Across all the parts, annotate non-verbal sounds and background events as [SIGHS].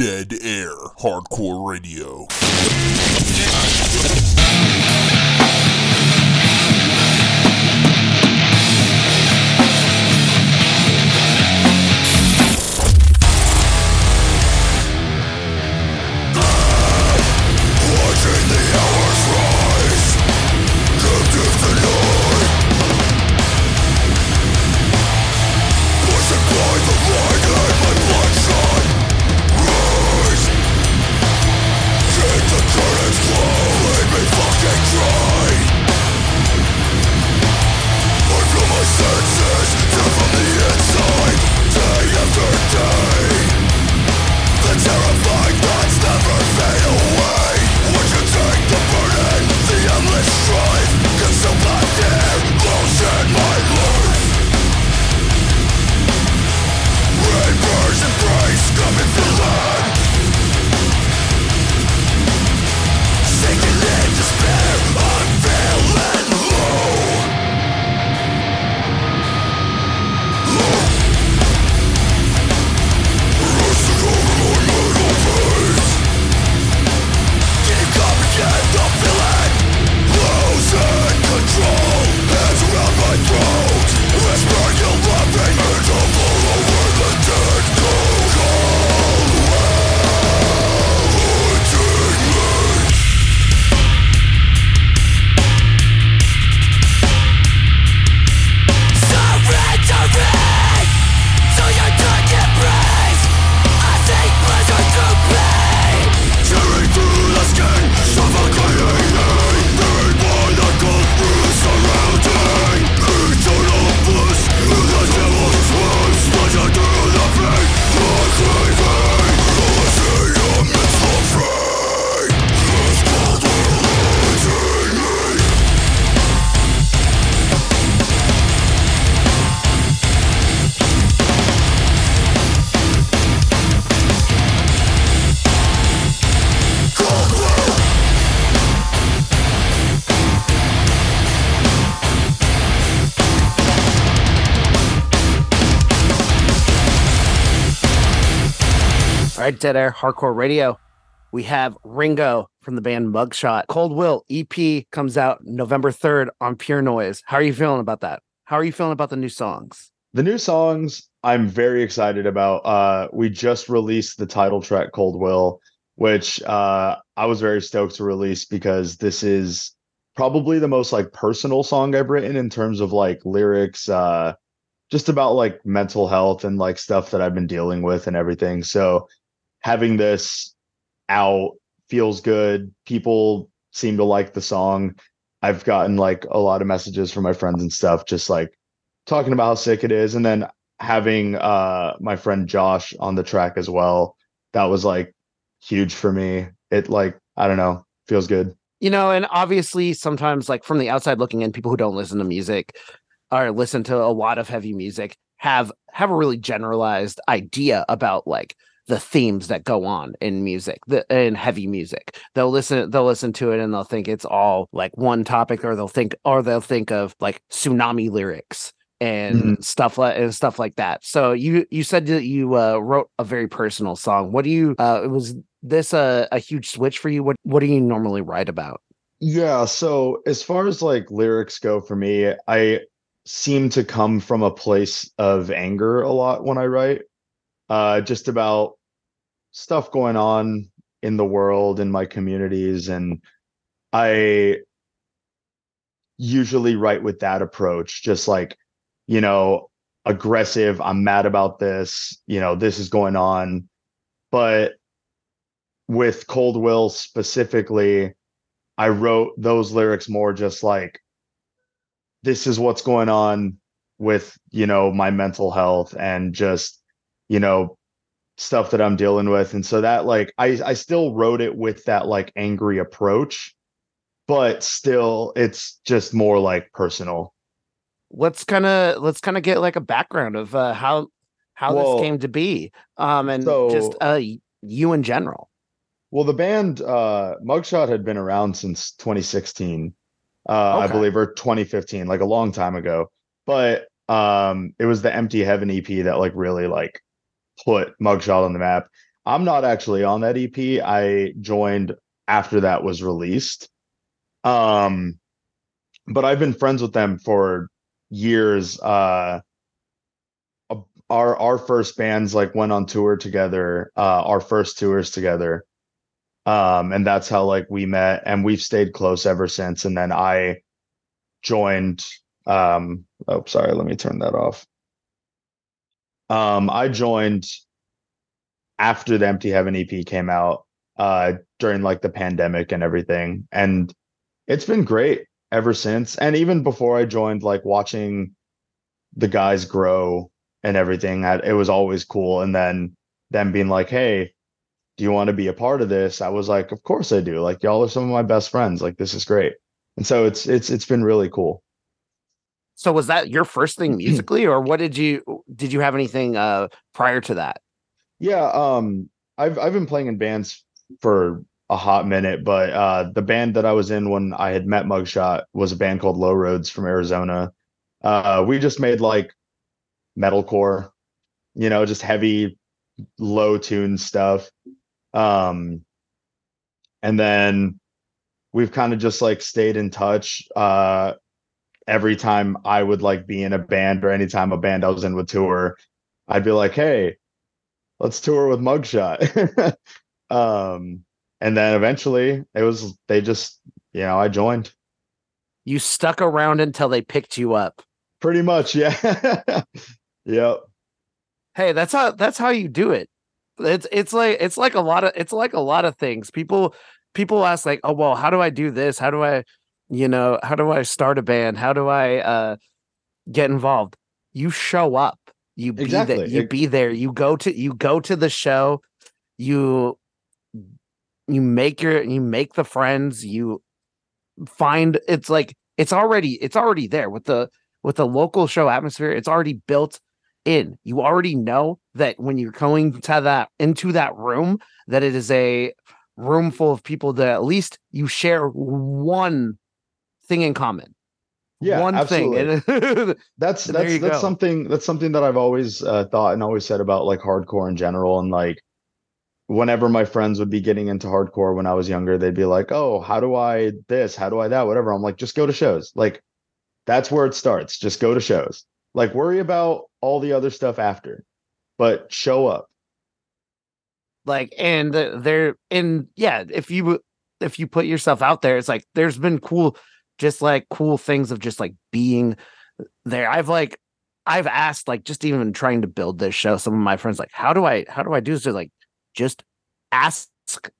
Dead Air Hardcore Radio. Dead Air Hardcore Radio. We have Ringo from the band Mugshot. Cold Will EP comes out November 3rd on Pure Noise. How are you feeling about that? How are you feeling about the new songs? The new songs I'm very excited about. Uh, we just released the title track Cold Will, which uh, I was very stoked to release because this is probably the most like personal song I've written in terms of like lyrics, uh, just about like mental health and like stuff that I've been dealing with and everything. So having this out feels good. People seem to like the song. I've gotten like a lot of messages from my friends and stuff, just like talking about how sick it is. And then having uh my friend Josh on the track as well, that was like huge for me. It like, I don't know, feels good. You know, and obviously sometimes like from the outside looking in, people who don't listen to music or listen to a lot of heavy music have have a really generalized idea about like the themes that go on in music the in heavy music. They'll listen they'll listen to it and they'll think it's all like one topic or they'll think or they'll think of like tsunami lyrics and mm-hmm. stuff like and stuff like that. So you you said that you uh, wrote a very personal song. What do you uh was this a, a huge switch for you? What what do you normally write about? Yeah so as far as like lyrics go for me i seem to come from a place of anger a lot when i write. Uh, just about stuff going on in the world in my communities and i usually write with that approach just like you know aggressive i'm mad about this you know this is going on. But with cold will specifically i wrote those lyrics more just like this is what's going on with you know my mental health and just you know stuff that I'm dealing with. And so that like I I still wrote it with that like angry approach, but still it's just more like personal. Let's kind of let's kind of get like a background of uh how how well, this came to be. Um and so, just uh you in general. Well, the band uh Mugshot had been around since 2016. Uh okay. I believe or 2015, like a long time ago. But um it was the Empty Heaven EP that like really like put Mugshot on the map. I'm not actually on that EP. I joined after that was released. Um, but I've been friends with them for years. Uh, our our first bands like went on tour together. Uh, our first tours together. Um, and that's how like we met, and we've stayed close ever since. And then I joined. Um, oh, sorry, let me turn that off. Um, I joined after the Empty Heaven EP came out uh, during like the pandemic and everything, and it's been great ever since. And even before I joined, like watching the guys grow and everything, it was always cool. And then them being like, "Hey, do you want to be a part of this?" I was like, "Of course I do." Like y'all are some of my best friends. Like this is great. And so it's it's it's been really cool. So was that your first thing [CLEARS THROAT] musically, or what did you did you have anything uh prior to that? Yeah, um, I've I've been playing in bands for a hot minute, but uh, the band that I was in when I had met Mugshot was a band called Low Roads from Arizona. Uh, we just made like metalcore, you know, just heavy, low tune stuff. Um, and then we've kind of just like stayed in touch. Uh, every time I would like be in a band or anytime a band I was in would tour, I'd be like, hey, let's tour with Mugshot. [LAUGHS] um, and then eventually it was they just, you know, I joined. You stuck around until they picked you up. Pretty much, yeah. [LAUGHS] yep. Hey, that's how that's how you do it. It's it's like it's like a lot of it's like a lot of things. People people ask like, "Oh, well, how do I do this? How do I you know how do i start a band? How do i uh get involved? You show up. You be exactly. there you be there. You go to you go to the show. You you make your you make the friends. You find it's like it's already it's already there with the with the local show atmosphere. It's already built in. You already know that when you're going to that into that room that it is a room full of people that at least you share one thing in common. Yeah, one absolutely. thing. [LAUGHS] that's that's that's go. something that's something that I've always uh, thought and always said about like hardcore in general. And like, whenever my friends would be getting into hardcore when I was younger, they'd be like, "Oh, how do I this? How do I that? Whatever." I'm like, just go to shows. Like, that's where it starts. Just go to shows. Like, worry about all the other stuff after, but show up. Like, and there, and yeah, if you if you put yourself out there, it's like there's been cool just like cool things of just like being there. I've like I've asked like just even trying to build this show, some of my friends like, how do I how do I do this? They're like, just ask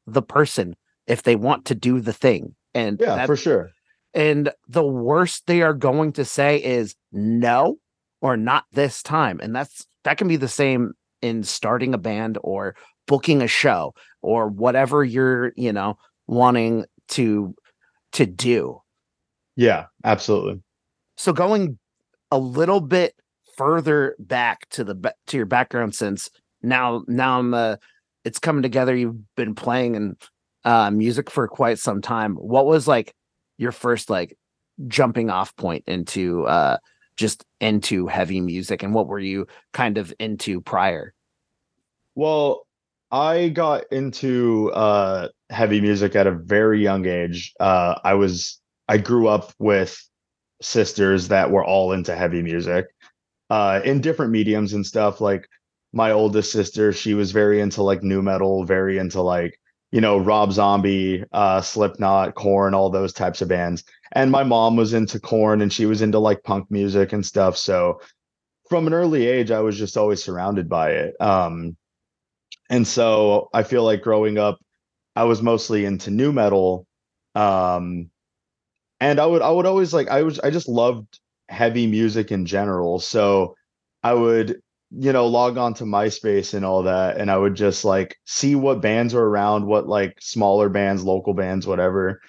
the person if they want to do the thing. And yeah, that, for sure. And the worst they are going to say is no or not this time. And that's that can be the same in starting a band or booking a show or whatever you're, you know, wanting to to do. Yeah, absolutely. So going a little bit further back to the to your background since now now I'm uh it's coming together you've been playing and uh music for quite some time. What was like your first like jumping off point into uh just into heavy music and what were you kind of into prior? Well, I got into uh heavy music at a very young age. Uh I was I grew up with sisters that were all into heavy music uh, in different mediums and stuff. Like my oldest sister, she was very into like nu metal, very into like, you know, Rob Zombie, uh, Slipknot, Korn, all those types of bands. And my mom was into Korn and she was into like punk music and stuff. So from an early age, I was just always surrounded by it. Um, and so I feel like growing up, I was mostly into nu metal. Um, and I would I would always like I was I just loved heavy music in general. So I would you know log on to MySpace and all that, and I would just like see what bands are around, what like smaller bands, local bands, whatever.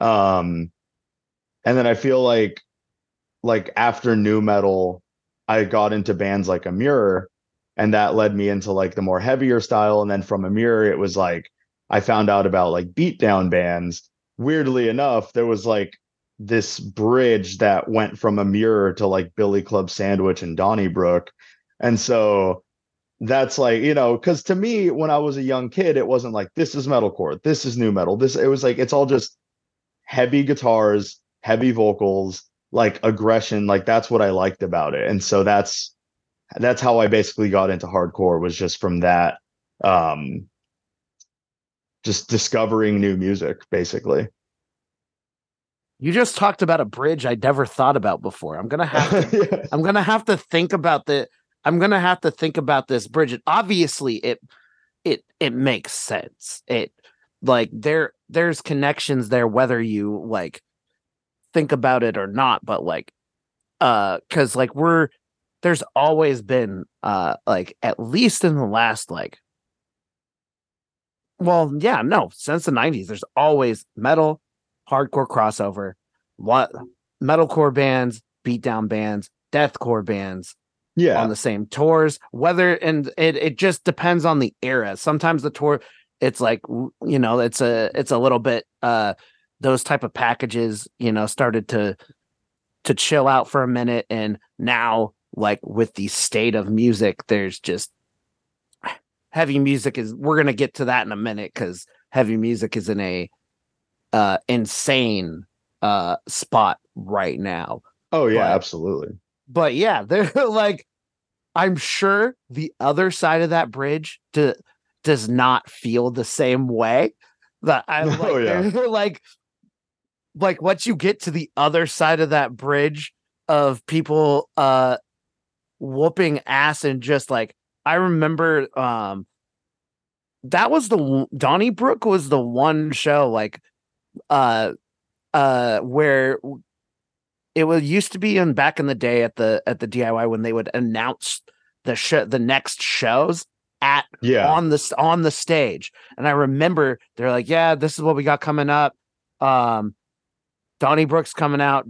Um, and then I feel like like after nu metal, I got into bands like Emmure and that led me into like the more heavier style. And then from Emmure it was like I found out about like beatdown bands. Weirdly enough, there was like this bridge that went from Emmure to like Billy Club Sandwich and Donnybrook. And so that's like you know because to me when i was a young kid it wasn't like this is metalcore. This is nu metal. This it was like it's all just heavy guitars heavy vocals like aggression. Like that's what i liked about it. And so that's that's how i basically got into hardcore was just from that um just discovering new music basically You just talked about a bridge I never thought about before. I'm gonna have to [LAUGHS] Yeah. I'm gonna have to think about the I'm gonna have to think about this bridge. And obviously it it it makes sense. It like there there's connections there whether you like think about it or not, but like uh because like we're there's always been uh like at least in the last like well yeah no since the 90s there's always metal hardcore crossover. What metalcore bands beatdown bands deathcore bands yeah. on the same tours whether and it, it just depends on the era. Sometimes the tour it's like you know it's a it's a little bit uh those type of packages you know started to to chill out for a minute. And now like with the state of music there's just [SIGHS] heavy music is we're gonna get to that in a minute because heavy music is in a uh insane uh spot right now oh yeah but- absolutely but yeah, [LAUGHS] they're like, I'm sure the other side of that bridge do, does not feel the same way. That [LAUGHS] I like, Oh, yeah. [LAUGHS] like, like once you get to the other side of that bridge of people uh whooping ass and just like I remember um that was the w- Donnybrook was the one show like uh uh where it was used to be in back in the day at the at the DIY when they would announce the show the next shows at yeah. on the on the stage. And i remember they're like yeah this is what we got coming up. Um Donnybrook's coming out.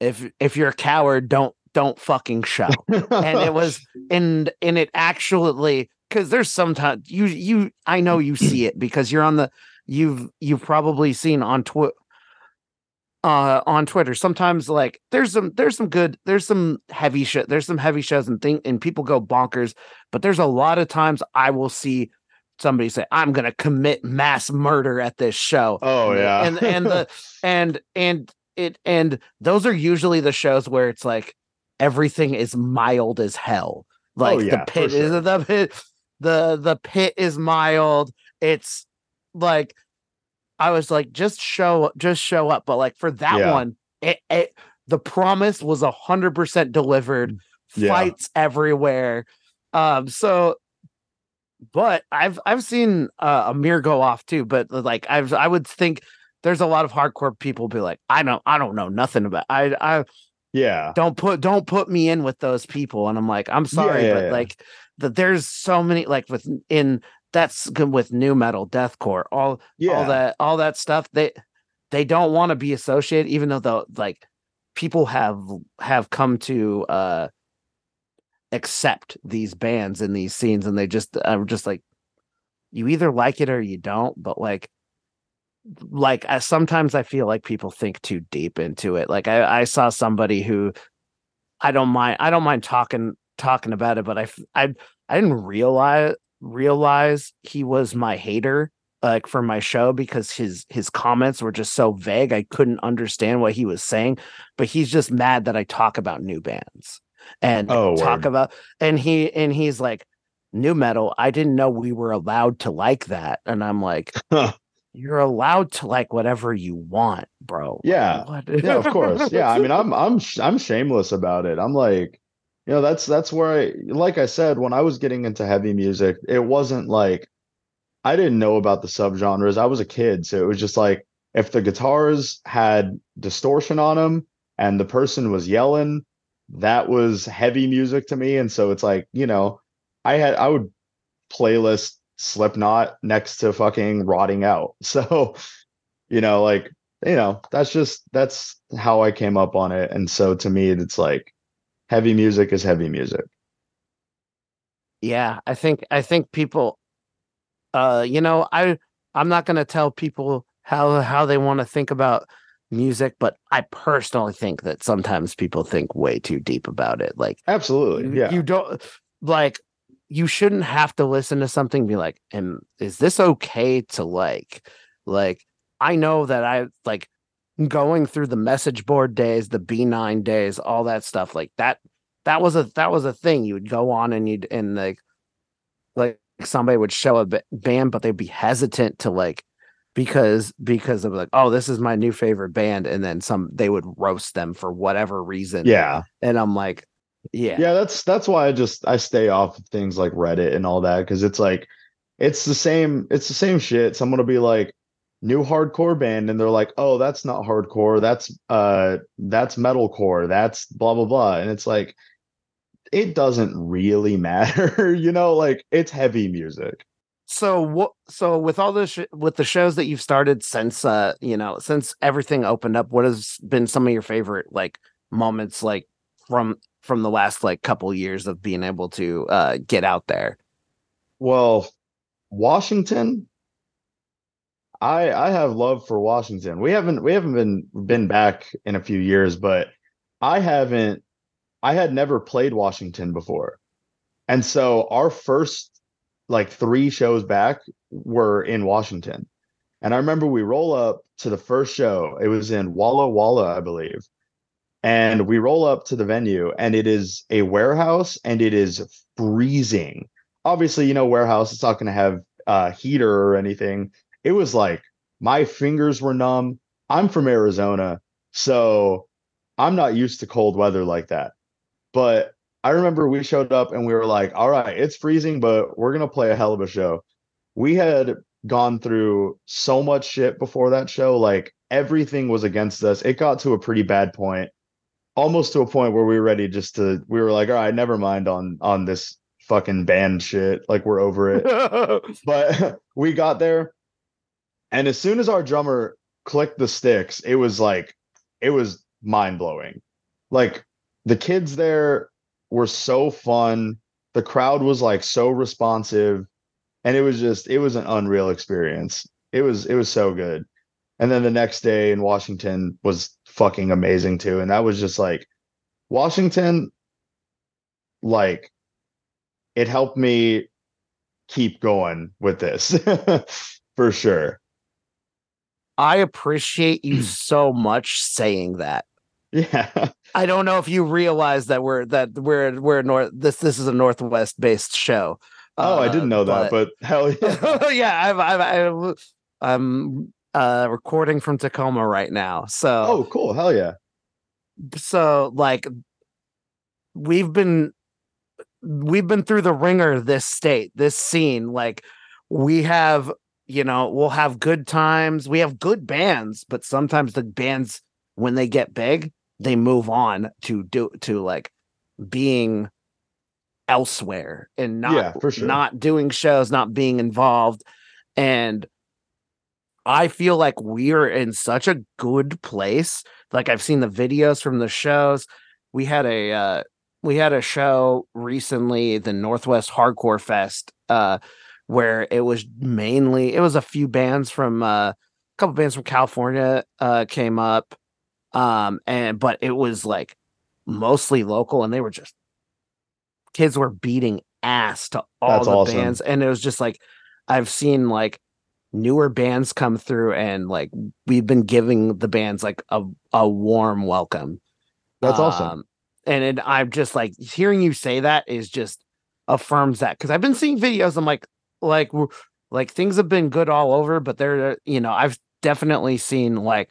If if you're a coward don't don't fucking show. [LAUGHS] And it was and and it actually because there's sometimes you you i know you see it because you're on the you've you've probably seen on twi- uh on twitter. Sometimes like there's some there's some good there's some heavy shit there's some heavy shows and thing and people go bonkers but there's a lot of times i will see somebody say i'm gonna commit mass murder at this show. Oh yeah. and and the [LAUGHS] and and it and those are usually the shows where it's like everything is mild as hell. Like Oh, yeah, the pit is [LAUGHS] the pit the the pit is mild. It's like i was like just show just show up but like for that Yeah. one it, it the promise was a hundred percent delivered Yeah. fights everywhere um so but I've I've seen uh, Emmure go off too, but like I've I would think there's a lot of hardcore people be like, I don't I don't know nothing about I I yeah don't put don't put me in with those people. And I'm like, I'm sorry, yeah, but yeah. like that there's so many like with in that's good with nu metal, deathcore, all yeah all that all that stuff. They they don't want to be associated, even though the like people have have come to uh accept these bands and these scenes and they just are just like you either like it or you don't but like like I, sometimes i feel like people think too deep into it like I, I saw somebody who i don't mind i don't mind talking talking about it but I I I didn't realize realize he was my hater like for my show because his his comments were just so vague i couldn't understand what he was saying but he's just mad that i talk about new bands and Oh, talk word. about and he and he's like nu metal i didn't know we were allowed to like that and i'm like Huh. you're allowed to like whatever you want bro Yeah. yeah of course yeah i mean [LAUGHS] i'm i'm i'm shameless about it i'm like you know that's that's where i like i said when i was getting into heavy music it wasn't like i didn't know about the subgenres. I was a kid so it was just like if the guitars had distortion on them and the person was yelling that was heavy music to me. And so it's like you know i had i would playlist slipknot next to fucking rotting out. [LAUGHS] So you know like you know that's just that's how i came up on it. And so to me it's like heavy music is heavy music yeah i think i think people uh you know i i'm not going to tell people how how they want to think about music but i personally think that sometimes people think way too deep about it like absolutely yeah you don't like you shouldn't have to listen to something and be like, "Am is this okay to like?" Like I know that I like going through the message board days, the B9 days, all that stuff like that that was a that was a thing. You would go on and you'd and like like somebody would show a band, but they'd be hesitant to like because because of like, oh, this is my new favorite band, and then some they would roast them for whatever reason. Yeah. And I'm like, yeah. Yeah, that's that's why I just I stay off of things like Reddit and all that because it's like it's the same it's the same shit. Someone will be like new hardcore band and they're like, "Oh, that's not hardcore. That's uh that's metalcore. That's blah blah blah." And it's like it doesn't really [LAUGHS] matter, you know, like it's heavy music. So what so with all the sh- with the shows that you've started since uh, you know, since everything opened up, what has been some of your favorite like moments like from from the last like couple years of being able to uh get out there? Well, Washington I I have love for Washington. We haven't we haven't been been back in a few years, but I haven't I had never played Washington before. And so our first like three shows back were in Washington. And I remember we roll up to the first show. It was in Walla Walla, I believe. And we roll up to the venue and it is a warehouse and it is freezing. Obviously, you know, warehouse, it's not going to have uh, heater or anything. It was like my fingers were numb. I'm from Arizona, so I'm not used to cold weather like that. But I remember we showed up and we were like, all right, it's freezing, but we're going to play a hell of a show. We had gone through so much shit before that show. Like everything was against us. It got to a pretty bad point, almost to a point where we were ready just to, we were like, all right, never mind on, on this fucking band shit. Like we're over it. [LAUGHS] but [LAUGHS] we got there. And as soon as our drummer clicked the sticks, it was like, it was mind blowing. Like the kids there were so fun. The crowd was like so responsive and it was just it was an unreal experience. It was it was so good. And then the next day in Washington was fucking amazing too and that was just like Washington like it helped me keep going with this [LAUGHS] for sure. I appreciate you [CLEARS THROAT] so much saying that. Yeah. I don't know if you realize that we're that we're we're north this this is a northwest based show. Oh, I didn't know that, but, but hell [LAUGHS] yeah. yeah, I've, I've, I've I'm uh recording from Tacoma right now. So Oh, cool. Hell yeah. So like we've been we've been through the ringer this state, this scene like we have, you know, we'll have good times, we have good bands, but sometimes the bands when they get big, they move on to do to like being elsewhere and not Yeah, for sure. not doing shows, not being involved. And I feel like we're in such a good place. Like I've seen the videos from the shows. We had a uh we had a show recently, the Northwest Hardcore Fest, uh, where it was mainly it was a few bands from uh, a couple bands from California uh came up. Um and but it was like mostly local and they were just kids were beating ass to all That's the awesome. bands and it was just like I've seen like newer bands come through and like we've been giving the bands like a, a warm welcome. That's awesome. Um, and it, I'm just like hearing you say that is just affirms that because I've been seeing videos. I'm like, like, like things have been good all over, but they're, you know, I've definitely seen like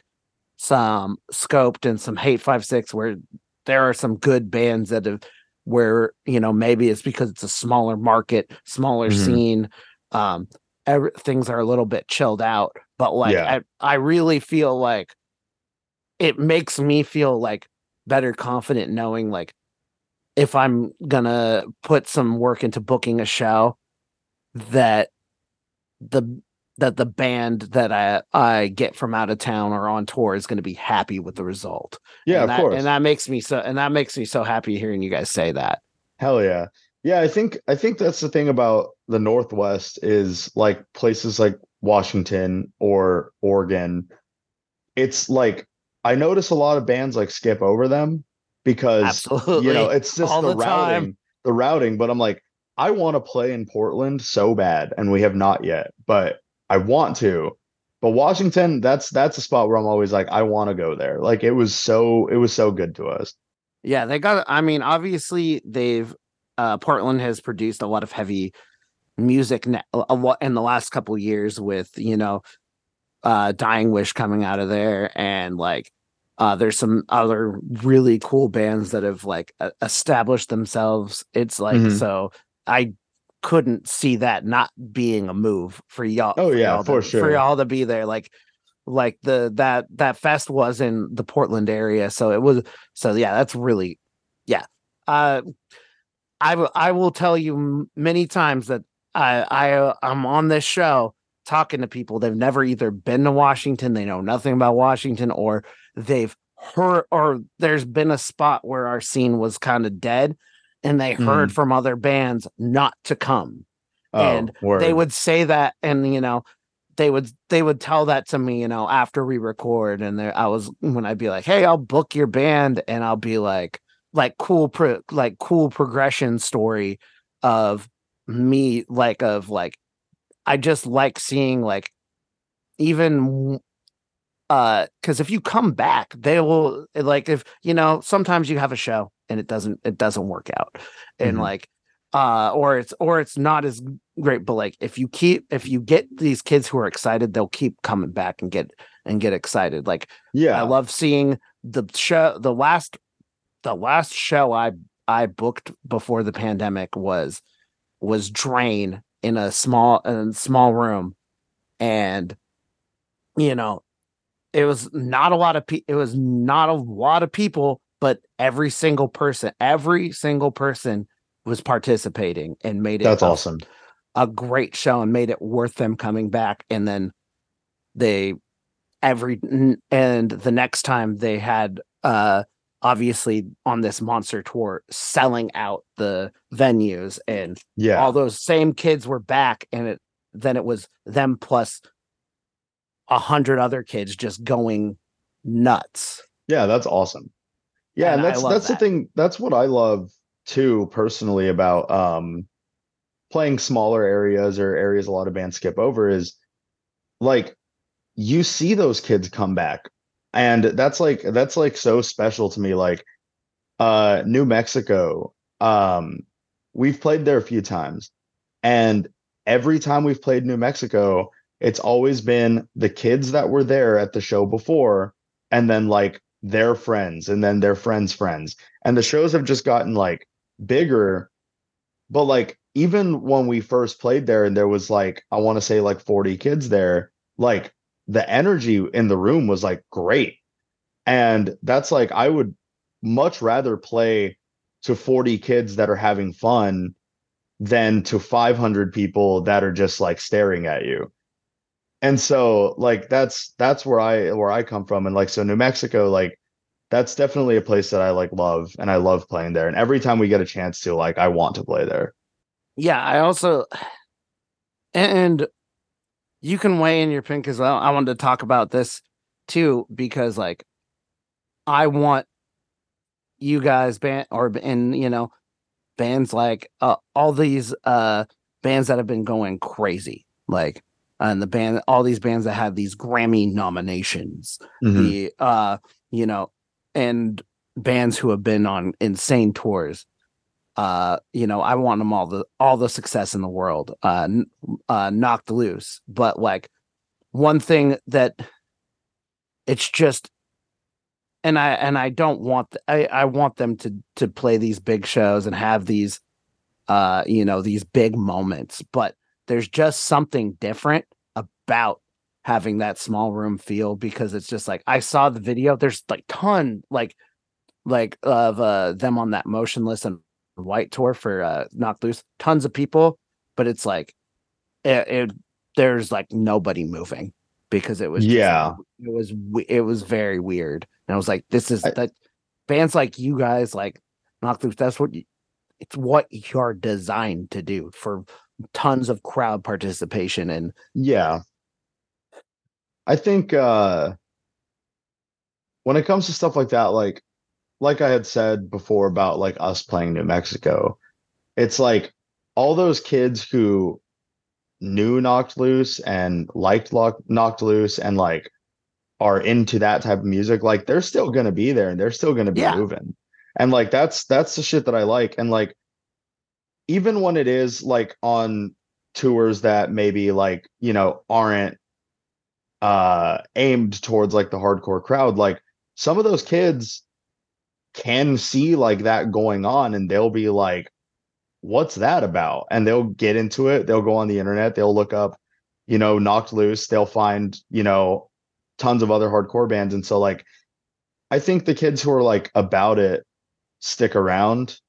some scoped and some Hate5six where there are some good bands that have where you know maybe it's because it's a smaller market, smaller Mhm. scene. Um, every, things are a little bit chilled out, but like Yeah. I, I really feel like it makes me feel like better confident knowing like if I'm gonna put some work into booking a show that the that the band that I I get from out of town or on tour is going to be happy with the result. Yeah, and of that, course. And that makes me so and that makes me so happy hearing you guys say that. Hell yeah. Yeah, I think I think that's the thing about the Northwest is like places like Washington or Oregon. It's like I notice a lot of bands like skip over them because Absolutely. you know it's just All the, the routing, the routing. But I'm like, I want to play in Portland so bad, and we have not yet, but I want to. But Washington, that's that's a spot where I'm always like, I want to go there. Like it was so it was so good to us. Yeah, they got. I mean, obviously, they've uh, Portland has produced a lot of heavy music ne- a lot in the last couple years with you know, uh, Dying Wish coming out of there, and like, uh, there's some other really cool bands that have like uh, established themselves. It's like Mhm. so I couldn't see that not being a move for y'all. Oh, yeah, y'all for to, sure. for y'all to be there. Like, like the that that fest was in the Portland area, so it was so yeah, that's really yeah. Uh, I will I will tell you m- many times that I I uh, I'm on this show talking to people they've never either been to Washington, they know nothing about Washington, or they've heard or there's been a spot where our scene was kind of dead and they heard from other bands not to come. Oh, And word. they would say that and you know they would they would tell that to me you know after we record and there i was when i'd be like hey i'll book your band and i'll be like like cool pro, like cool progression story of me like of like i just like seeing like even uh because if you come back they will like if you know sometimes you have a show and it doesn't it doesn't work out and Mhm. like uh or it's or it's not as great but like if you keep if you get these kids who are excited they'll keep coming back and get and get excited like yeah. i love seeing the show the last the last show i i booked before the pandemic was was drain in a small in a small room and you know it was not a lot of pe- it was not a lot of people but every single person every single person was participating and made it That's a- awesome. a great show and made it worth them coming back and then they every and the next time they had uh obviously on this monster tour selling out the venues and Yeah. all those same kids were back and it then it was them plus a hundred other kids just going nuts Yeah, that's awesome. Yeah, And and that's that's that. the thing. That's what I love too personally about um playing smaller areas or areas a lot of bands skip over is like you see those kids come back. And that's like that's like so special to me. Like uh New Mexico, um, we've played there a few times, and every time we've played New Mexico, it's always been the kids that were there at the show before, and then like their friends, and then their friends' friends. And the shows have just gotten like bigger. But like even when we first played there, and there was like, I want to say like 40 kids there, like the energy in the room was like great. And that's like I would much rather play to 40 kids that are having fun than to 500 people that are just like staring at you. And so like that's that's where I where I come from and like so New Mexico like that's definitely a place that I like love and I love playing there and every time we get a chance to like I want to play there. yeah i also and you can weigh in your pink as well i wanted to talk about this too because like i want you guys band or and you know bands like uh, all these uh bands that have been going crazy like and the band all these bands that have these grammy nominations Mhm. the uh you know and bands who have been on insane tours uh you know i want them all the all the success in the world uh uh knocked loose but like one thing that it's just and i and i don't want th- i i want them to to play these big shows and have these uh you know these big moments but there's just something different about having that small room feel because it's just like I saw the video. There's like ton like like of uh them on that Motionless in White tour for uh knocked loose, tons of people, but it's like it, it there's like nobody moving because it was just, Yeah. it was it was very weird. And I was like, this is I- that bands like you guys like knocked loose. That's what you, it's what you're designed to do for tons of crowd participation and Yeah. I think uh when it comes to stuff like that, like like I had said before about like us playing New Mexico, it's like all those kids who knew Knocked Loose and liked Lock- Knocked Loose and like are into that type of music, like they're still gonna be there and they're still gonna be Yeah. moving. And like that's that's the shit that I like. And like even when it is like on tours that maybe like, you know, aren't uh aimed towards like the hardcore crowd, like some of those kids can see like that going on and they'll be like what's that about? And they'll get into it they'll go on the internet they'll look up you know knocked loose they'll find you know tons of other hardcore bands. And so like i think the kids who are like about it stick around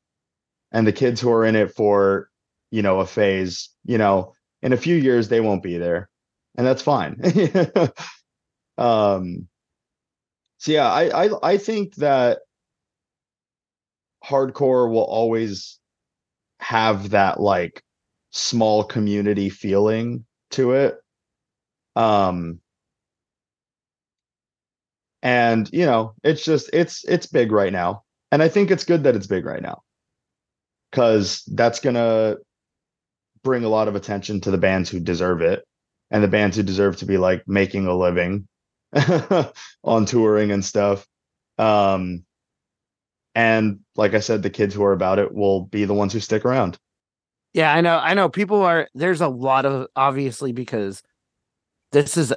and the kids who are in it for you know a phase you know in a few years they won't be there and that's fine. [LAUGHS] Um so yeah I, I i think that hardcore will always have that like small community feeling to it. Um and you know it's just it's it's big right now and i think it's good that it's big right now because that's gonna bring a lot of attention to the bands who deserve it and the bands who deserve to be like making a living [LAUGHS] on touring and stuff um and like i said the kids who are about it will be the ones who stick around Yeah, I know. I know people are there's a lot of obviously because this is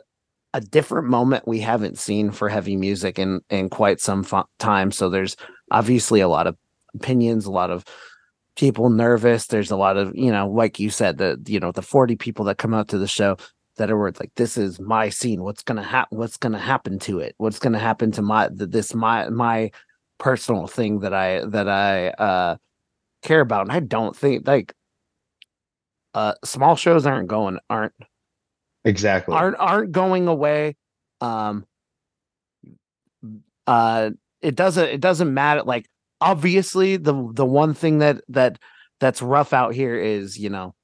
a different moment we haven't seen for heavy music in in quite some time. So there's obviously a lot of opinions, a lot of people nervous. There's a lot of, you know, like you said, the you know, the 40 people that come out to the show that are worth like this is my scene. What's gonna happen? What's gonna happen to it? What's gonna happen to my this my my personal thing that I that I uh care about? And I don't think like uh small shows aren't going aren't exactly aren't aren't going away um uh it doesn't it doesn't matter like obviously the the one thing that that that's rough out here is you know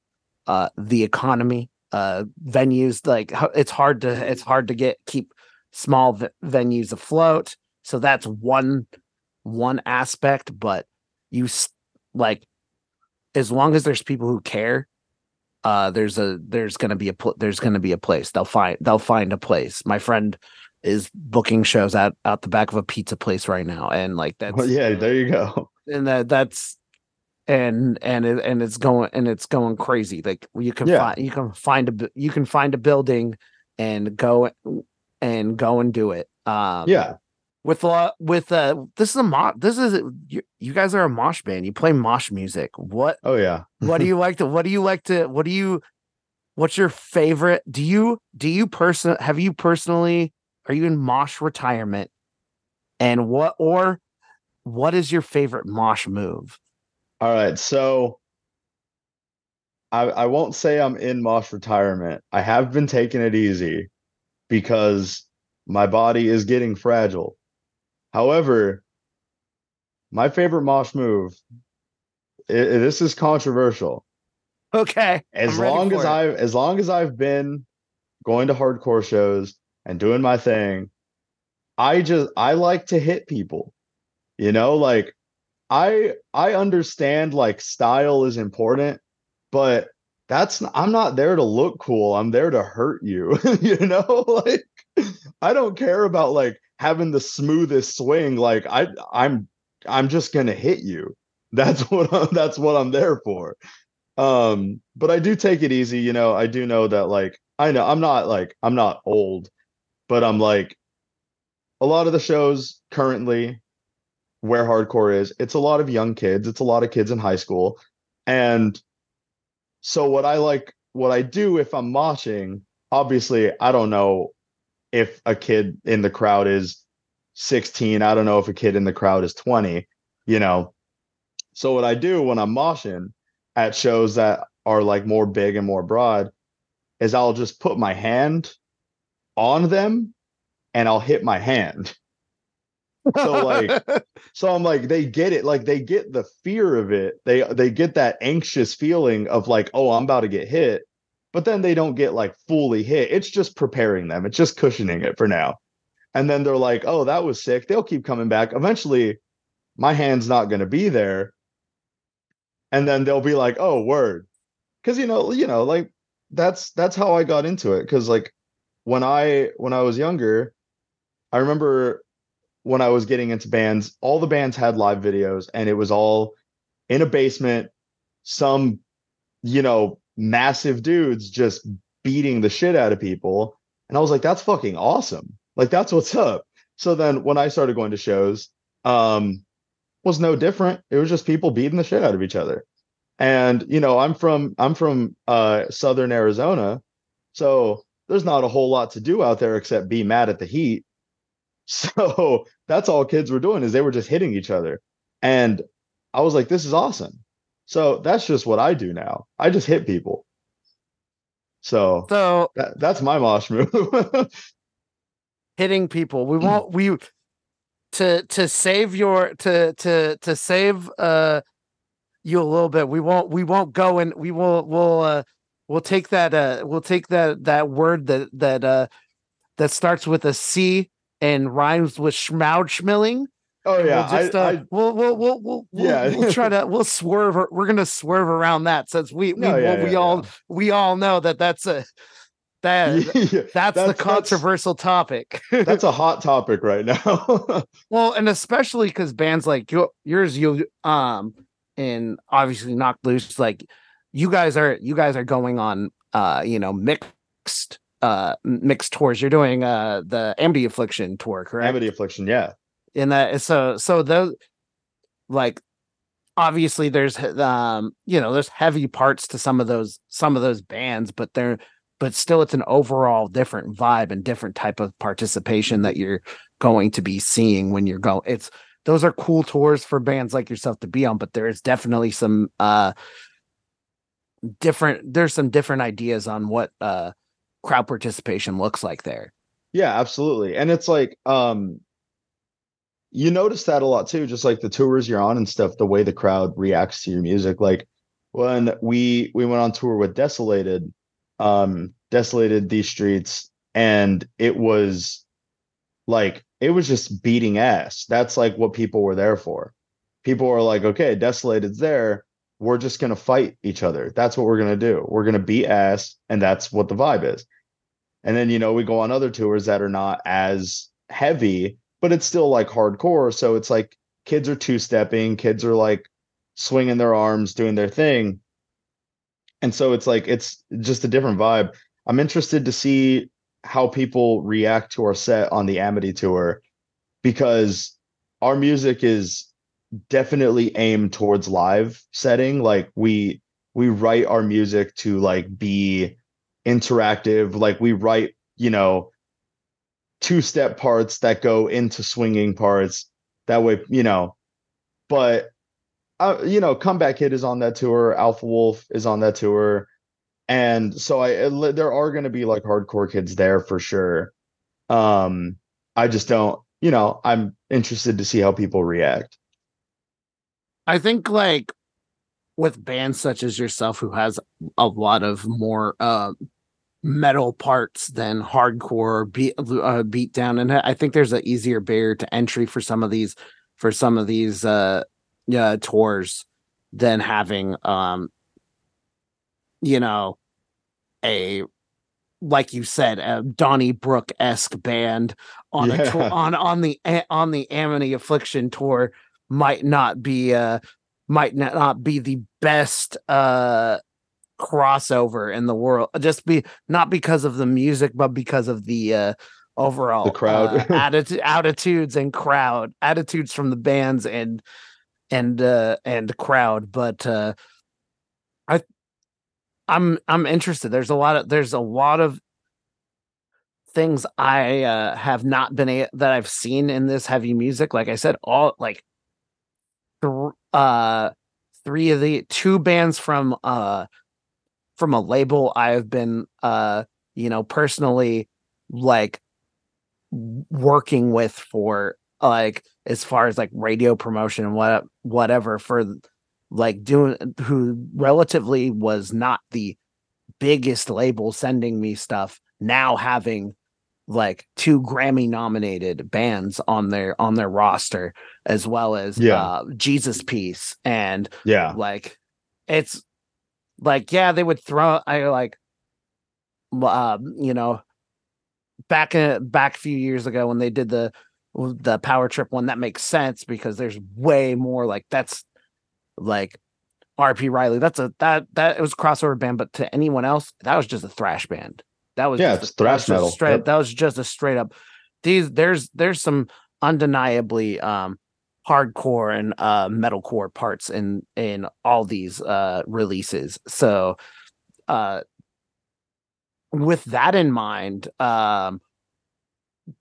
uh the economy uh venues like it's hard to it's hard to get keep small v- venues afloat. So that's one one aspect but you like as long as there's people who care uh there's a there's gonna be a pl- there's gonna be a place. They'll find they'll find a place. My friend is booking shows out out the back of a pizza place right now and like that's well, yeah there you go. And that that's and and it, and it's going and it's going crazy. Like you can Yeah. find you can find a you can find a building and go and go and do it. Um yeah. with a with uh this is a mo- this is you, you guys are a mosh band. You play mosh music. What oh yeah. what do you like to what do you like to what do you what's your favorite do you do you person have you personally are you in mosh retirement and what or what is your favorite mosh move all right so I, I won't say I'm in mosh retirement. I have been taking it easy because my body is getting fragile. However, my favorite mosh move, i- i- this is controversial. okay as long as it. I've as long as I've been going to hardcore shows and doing my thing, I just I like to hit people. You know, like I I understand like style is important, but that's I'm not there to look cool. I'm there to hurt you. [LAUGHS] you know, [LAUGHS] like I don't care about like having the smoothest swing. Like I I'm I'm just gonna hit you. That's [LAUGHS] what I'm, that's what I'm there for um but i do take it easy you know i do know that like i know i'm not like i'm not old but i'm like a lot of the shows currently where hardcore is it's a lot of young kids it's a lot of kids in high school. And so what i like what i do if i'm moshing obviously i don't know if a kid in the crowd is 16 i don't know if a kid in the crowd is 20 you know? So what i do when i'm moshing at shows that are like more big and more broad is I'll just put my hand on them and I'll hit my hand. So like [LAUGHS] so I'm like they get it like they get the fear of it. They they get that anxious feeling of like oh I'm about to get hit. But then they don't get like fully hit. It's just preparing them. It's just cushioning it for now. And then they're like, "Oh, that was sick." They'll keep coming back. Eventually my hand's not going to be there and then they'll be like, "Oh, word." because you know you know like that's that's how i got into it because like when i when i was younger i remember when i was getting into bands all the bands had live videos and it was all in a basement some you know massive dudes just beating the shit out of people. And i was like that's fucking awesome. Like that's what's up. So then when i started going to shows um was no different. It was just people beating the shit out of each other. And you know i'm from i'm from uh southern arizona. So there's not a whole lot to do out there except be mad at the heat. [LAUGHS] So that's all kids were doing is they were just hitting each other. And i was like this is awesome. So that's just what i do now. I just hit people. So So that, that's my mosh move. [LAUGHS] Hitting people. We won't we to to save your to to to save uh you a little bit. We won't we won't go and we will we'll uh we'll take that uh we'll take that that word that that uh that starts with a C and rhymes with schmouchmilling. oh yeah we'll just uh, I, I, we'll, we'll we'll we'll Yeah. we'll try to [LAUGHS] we'll swerve we're gonna swerve around that since we we, No, yeah, well, we yeah, all we all know that that's a that [LAUGHS] yeah, that's, the that's- controversial topic. [LAUGHS] that's a hot topic right now Well, and especially because bands like yo- yours, you um, and obviously Knocked Loose, like you guys are you guys are going on uh, you know, mixed uh mixed tours. You're doing uh the Amity Affliction tour, correct? amity affliction yeah And that so so those like obviously there's um you know there's heavy parts to some of those some of those bands, but they're but still it's an overall different vibe and different type of participation that you're going to be seeing when you're going it's those are cool tours for bands like yourself to be on but there is definitely some uh different there's some different ideas on what uh crowd participation looks like there Yeah, absolutely. And it's like um you notice that a lot too, just like the tours you're on and stuff, the way the crowd reacts to your music. Like when we we went on tour with Desolated, um, Desolated these streets, and it was like it was just beating ass. That's like what people were there for. People were like, okay, Desolated's there. We're just gonna fight each other. That's what we're gonna do. We're gonna beat ass, and that's what the vibe is. And then, you know, we go on other tours that are not as heavy, but it's still like hardcore. So it's like kids are two stepping, kids are like swinging their arms, doing their thing. And so it's like, it's just a different vibe. I'm interested to see how people react to our set on the Amity tour because our music is definitely aim towards live setting. Like we, we write our music to like be interactive. Like we write you know two step parts that go into swinging parts that way you know. But uh, you know comeback kid is on that tour. Alpha wolf is on that tour. And so i it- there are going to be like hardcore kids there for sure. Um i just don't you know i'm interested to see how people react I think like with bands such as yourself who has a lot of more uh, metal parts than hardcore beat uh, beat down and I think there's an easier barrier to entry for some of these for some of these uh yeah tours than having um you know a like you said a Donnybrook esque band on a tour on on the on the Amity Affliction tour might not be uh might not, not be the best uh crossover in the world just be not because of the music but because of the uh overall crowd. uh, [LAUGHS] attitude attitudes and crowd attitudes from the bands and and uh and crowd. But uh i i'm i'm interested. There's a lot of there's a lot of things i uh have not been a- that i've seen in this heavy music. Like i said all like th- uh three of the two bands from uh from a label i have been uh you know personally like working with for like as far as like radio promotion and what whatever for like doing who relatively was not the biggest label sending me stuff now having like two Grammy nominated bands on their on their roster as well as Yeah. uh Jesus Piece and yeah. like it's like yeah they would throw i like um you know back in back a few years ago when they did the the power trip one that makes sense because there's way more like that's like rp riley. That's a that that it was a crossover band but to anyone else that was just a thrash band that was Yeah, just it's that thrash metal. straight Yep. that was just a straight up these there's there's some undeniably um hardcore and uh metalcore parts in in all these uh releases so uh with that in mind um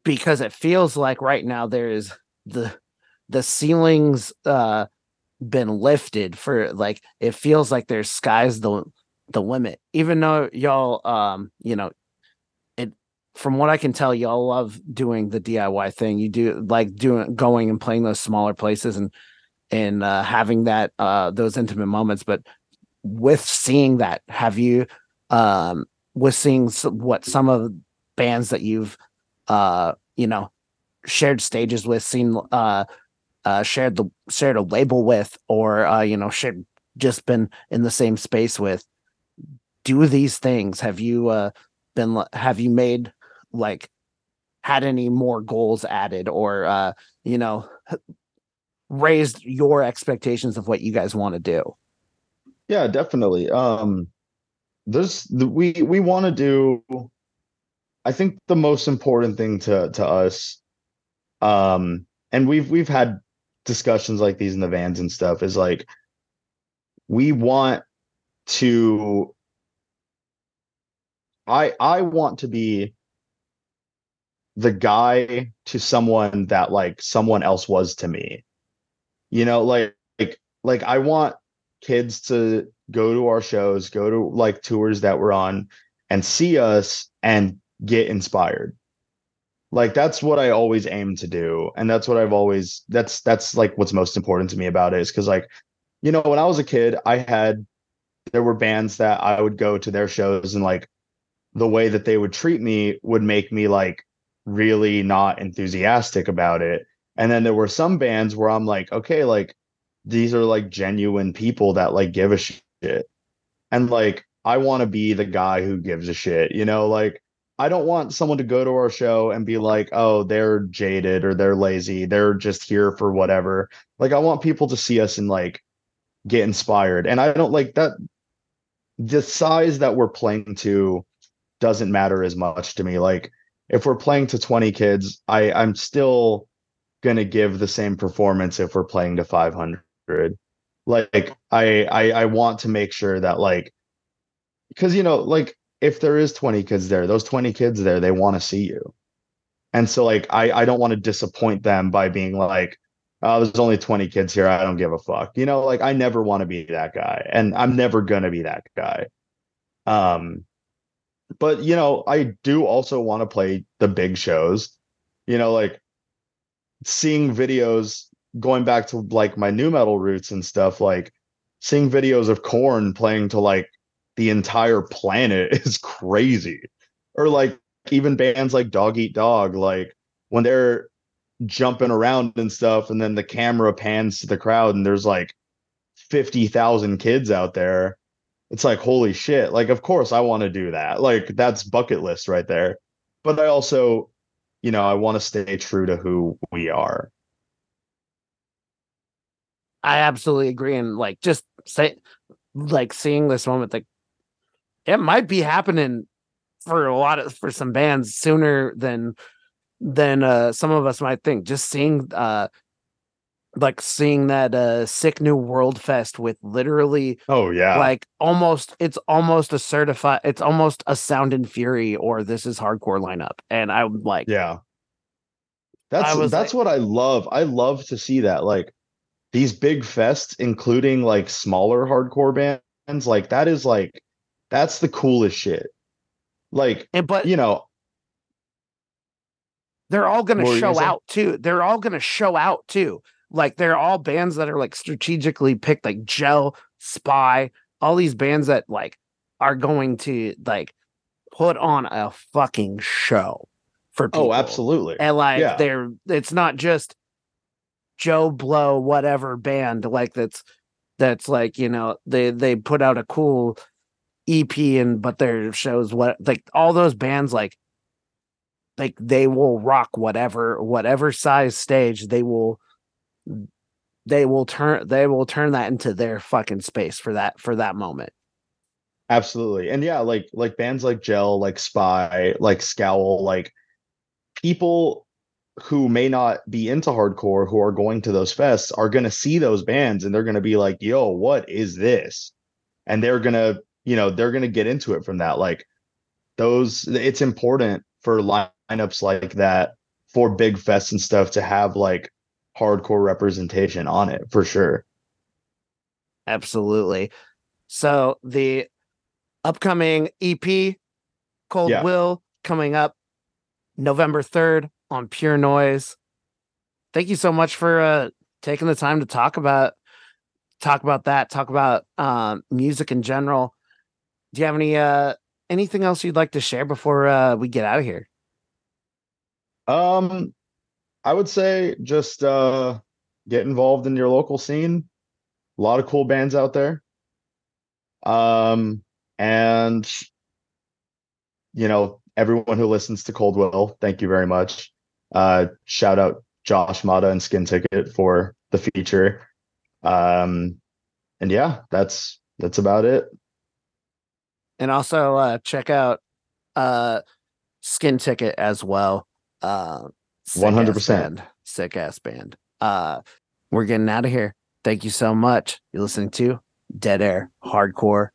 because it feels like right now there is the the ceilings uh been lifted for like it feels like there's sky's the the limit even though y'all um you know from what i can tell y'all love doing the diy thing. You do like doing going and playing those smaller places and and uh having that uh those intimate moments. But with seeing that have you um with seeing what some of the bands that you've uh you know shared stages with seen uh uh shared the shared a label with or uh you know shared just been in the same space with do these things. Have you uh been have you made like had any more goals added or uh you know [LAUGHS] raised your expectations of what you guys want to do Yeah, definitely. Um there's the, we we want to do I think the most important thing to to us um and we've we've had discussions like these in the vans and stuff is like we want to I I want to be the guy to someone that like someone else was to me. You know, like like like I want kids to go to our shows, go to like tours that we're on and see us and get inspired. Like that's what I always aim to do and that's what I've always that's that's like what's most important to me about it is cuz like you know when I was a kid I had there were bands that I would go to their shows and like the way that they would treat me would make me like really not enthusiastic about it. And then there were some bands where I'm like, okay, like these are like genuine people that like give a shit. And like I want to be the guy who gives a shit, you know, like I don't want someone to go to our show and be like, "Oh, they're jaded or they're lazy. They're just here for whatever." Like I want people to see us and like get inspired. And I don't like that the size that we're playing to doesn't matter as much to me. Like if we're playing to 20 kids, I I'm still going to give the same performance if we're playing to 500 like I, I i want to make sure that like because you know like if there is 20 kids there those 20 kids there they want to see you. And so like i i don't want to disappoint them by being like oh there's only 20 kids here i don't give a fuck. You know like i never want to be that guy and i'm never gonna be that guy. Um but you know i do also want to play the big shows. You know like seeing videos going back to like my nu metal roots and stuff like seeing videos of Korn playing to like the entire planet [LAUGHS] is crazy. Or like even bands like dog eat dog like when they're jumping around and stuff and then the camera pans to the crowd and there's like 50,000 kids out there it's like holy shit like of course i want to do that like that's bucket list right there but i also you know i want to stay true to who we are I absolutely agree. And like just say like seeing this moment, like it might be happening for a lot of for some bands sooner than than uh some of us might think. Just seeing uh like seeing that uh sick new world fest with literally oh yeah like almost it's almost a certified it's almost a sound and fury or this is hardcore lineup. And I'm like Yeah. That's that's like- what I love. I love to see that like these big fests including like smaller hardcore bands like that is like that's the coolest shit. Like, and but you know, they're all going to show out too. They're all going to show out too. Like they're all bands that are like strategically picked, like Gel, Spy, all these bands that like are going to like put on a fucking show for oh, people. oh, absolutely. And like Yeah. they're it's not just Joe Blow whatever band like that's that's like you know they they put out a cool EP and but their shows what like all those bands like like they will rock whatever whatever size stage they will they will turn they will turn that into their fucking space for that for that moment. Absolutely. And yeah, like like bands like Gel, like Spy, like Scowl, like people who may not be into hardcore who are going to those fests are going to see those bands and they're going to be like, "Yo, what is this?" And they're going to, you know, they're going to get into it from that. Like those it's important for lineups like that for big fests and stuff to have like hardcore representation on it for sure. Absolutely. So the upcoming EP Cold Yeah. Will coming up November 3rd on Pure Noise. Thank you so much for uh taking the time to talk about talk about that, talk about um music in general. Do you have any uh anything else you'd like to share before uh we get out of here? Um, I would say just uh get involved in your local scene. A lot of cool bands out there. Um, and you know, everyone who listens to Cold Will, thank you very much. Uh, shout out Josh Mata and Skin Ticket for the feature. Um, and yeah, that's that's about it. and also uh check out uh skin ticket as well uh sick ass 100%. sick ass band. Uh we're getting out of here. Thank you so much. You're listening to dead air hardcore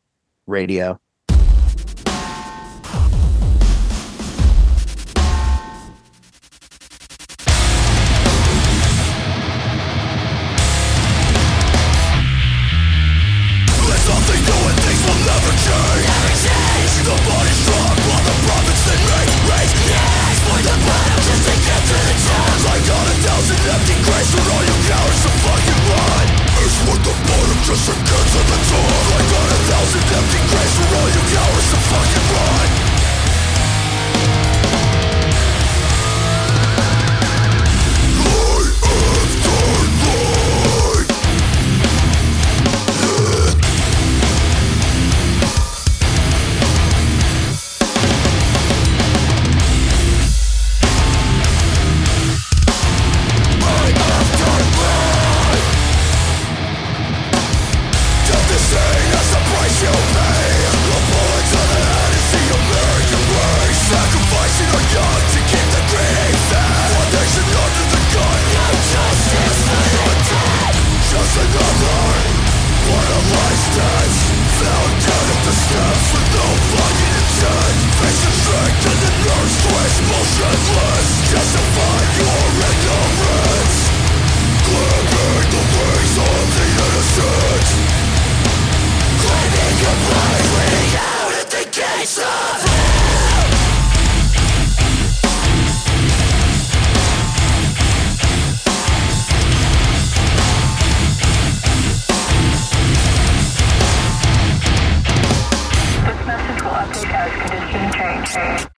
radio just to get to the top. I got a thousand empty graves for all you cowards to fucking run.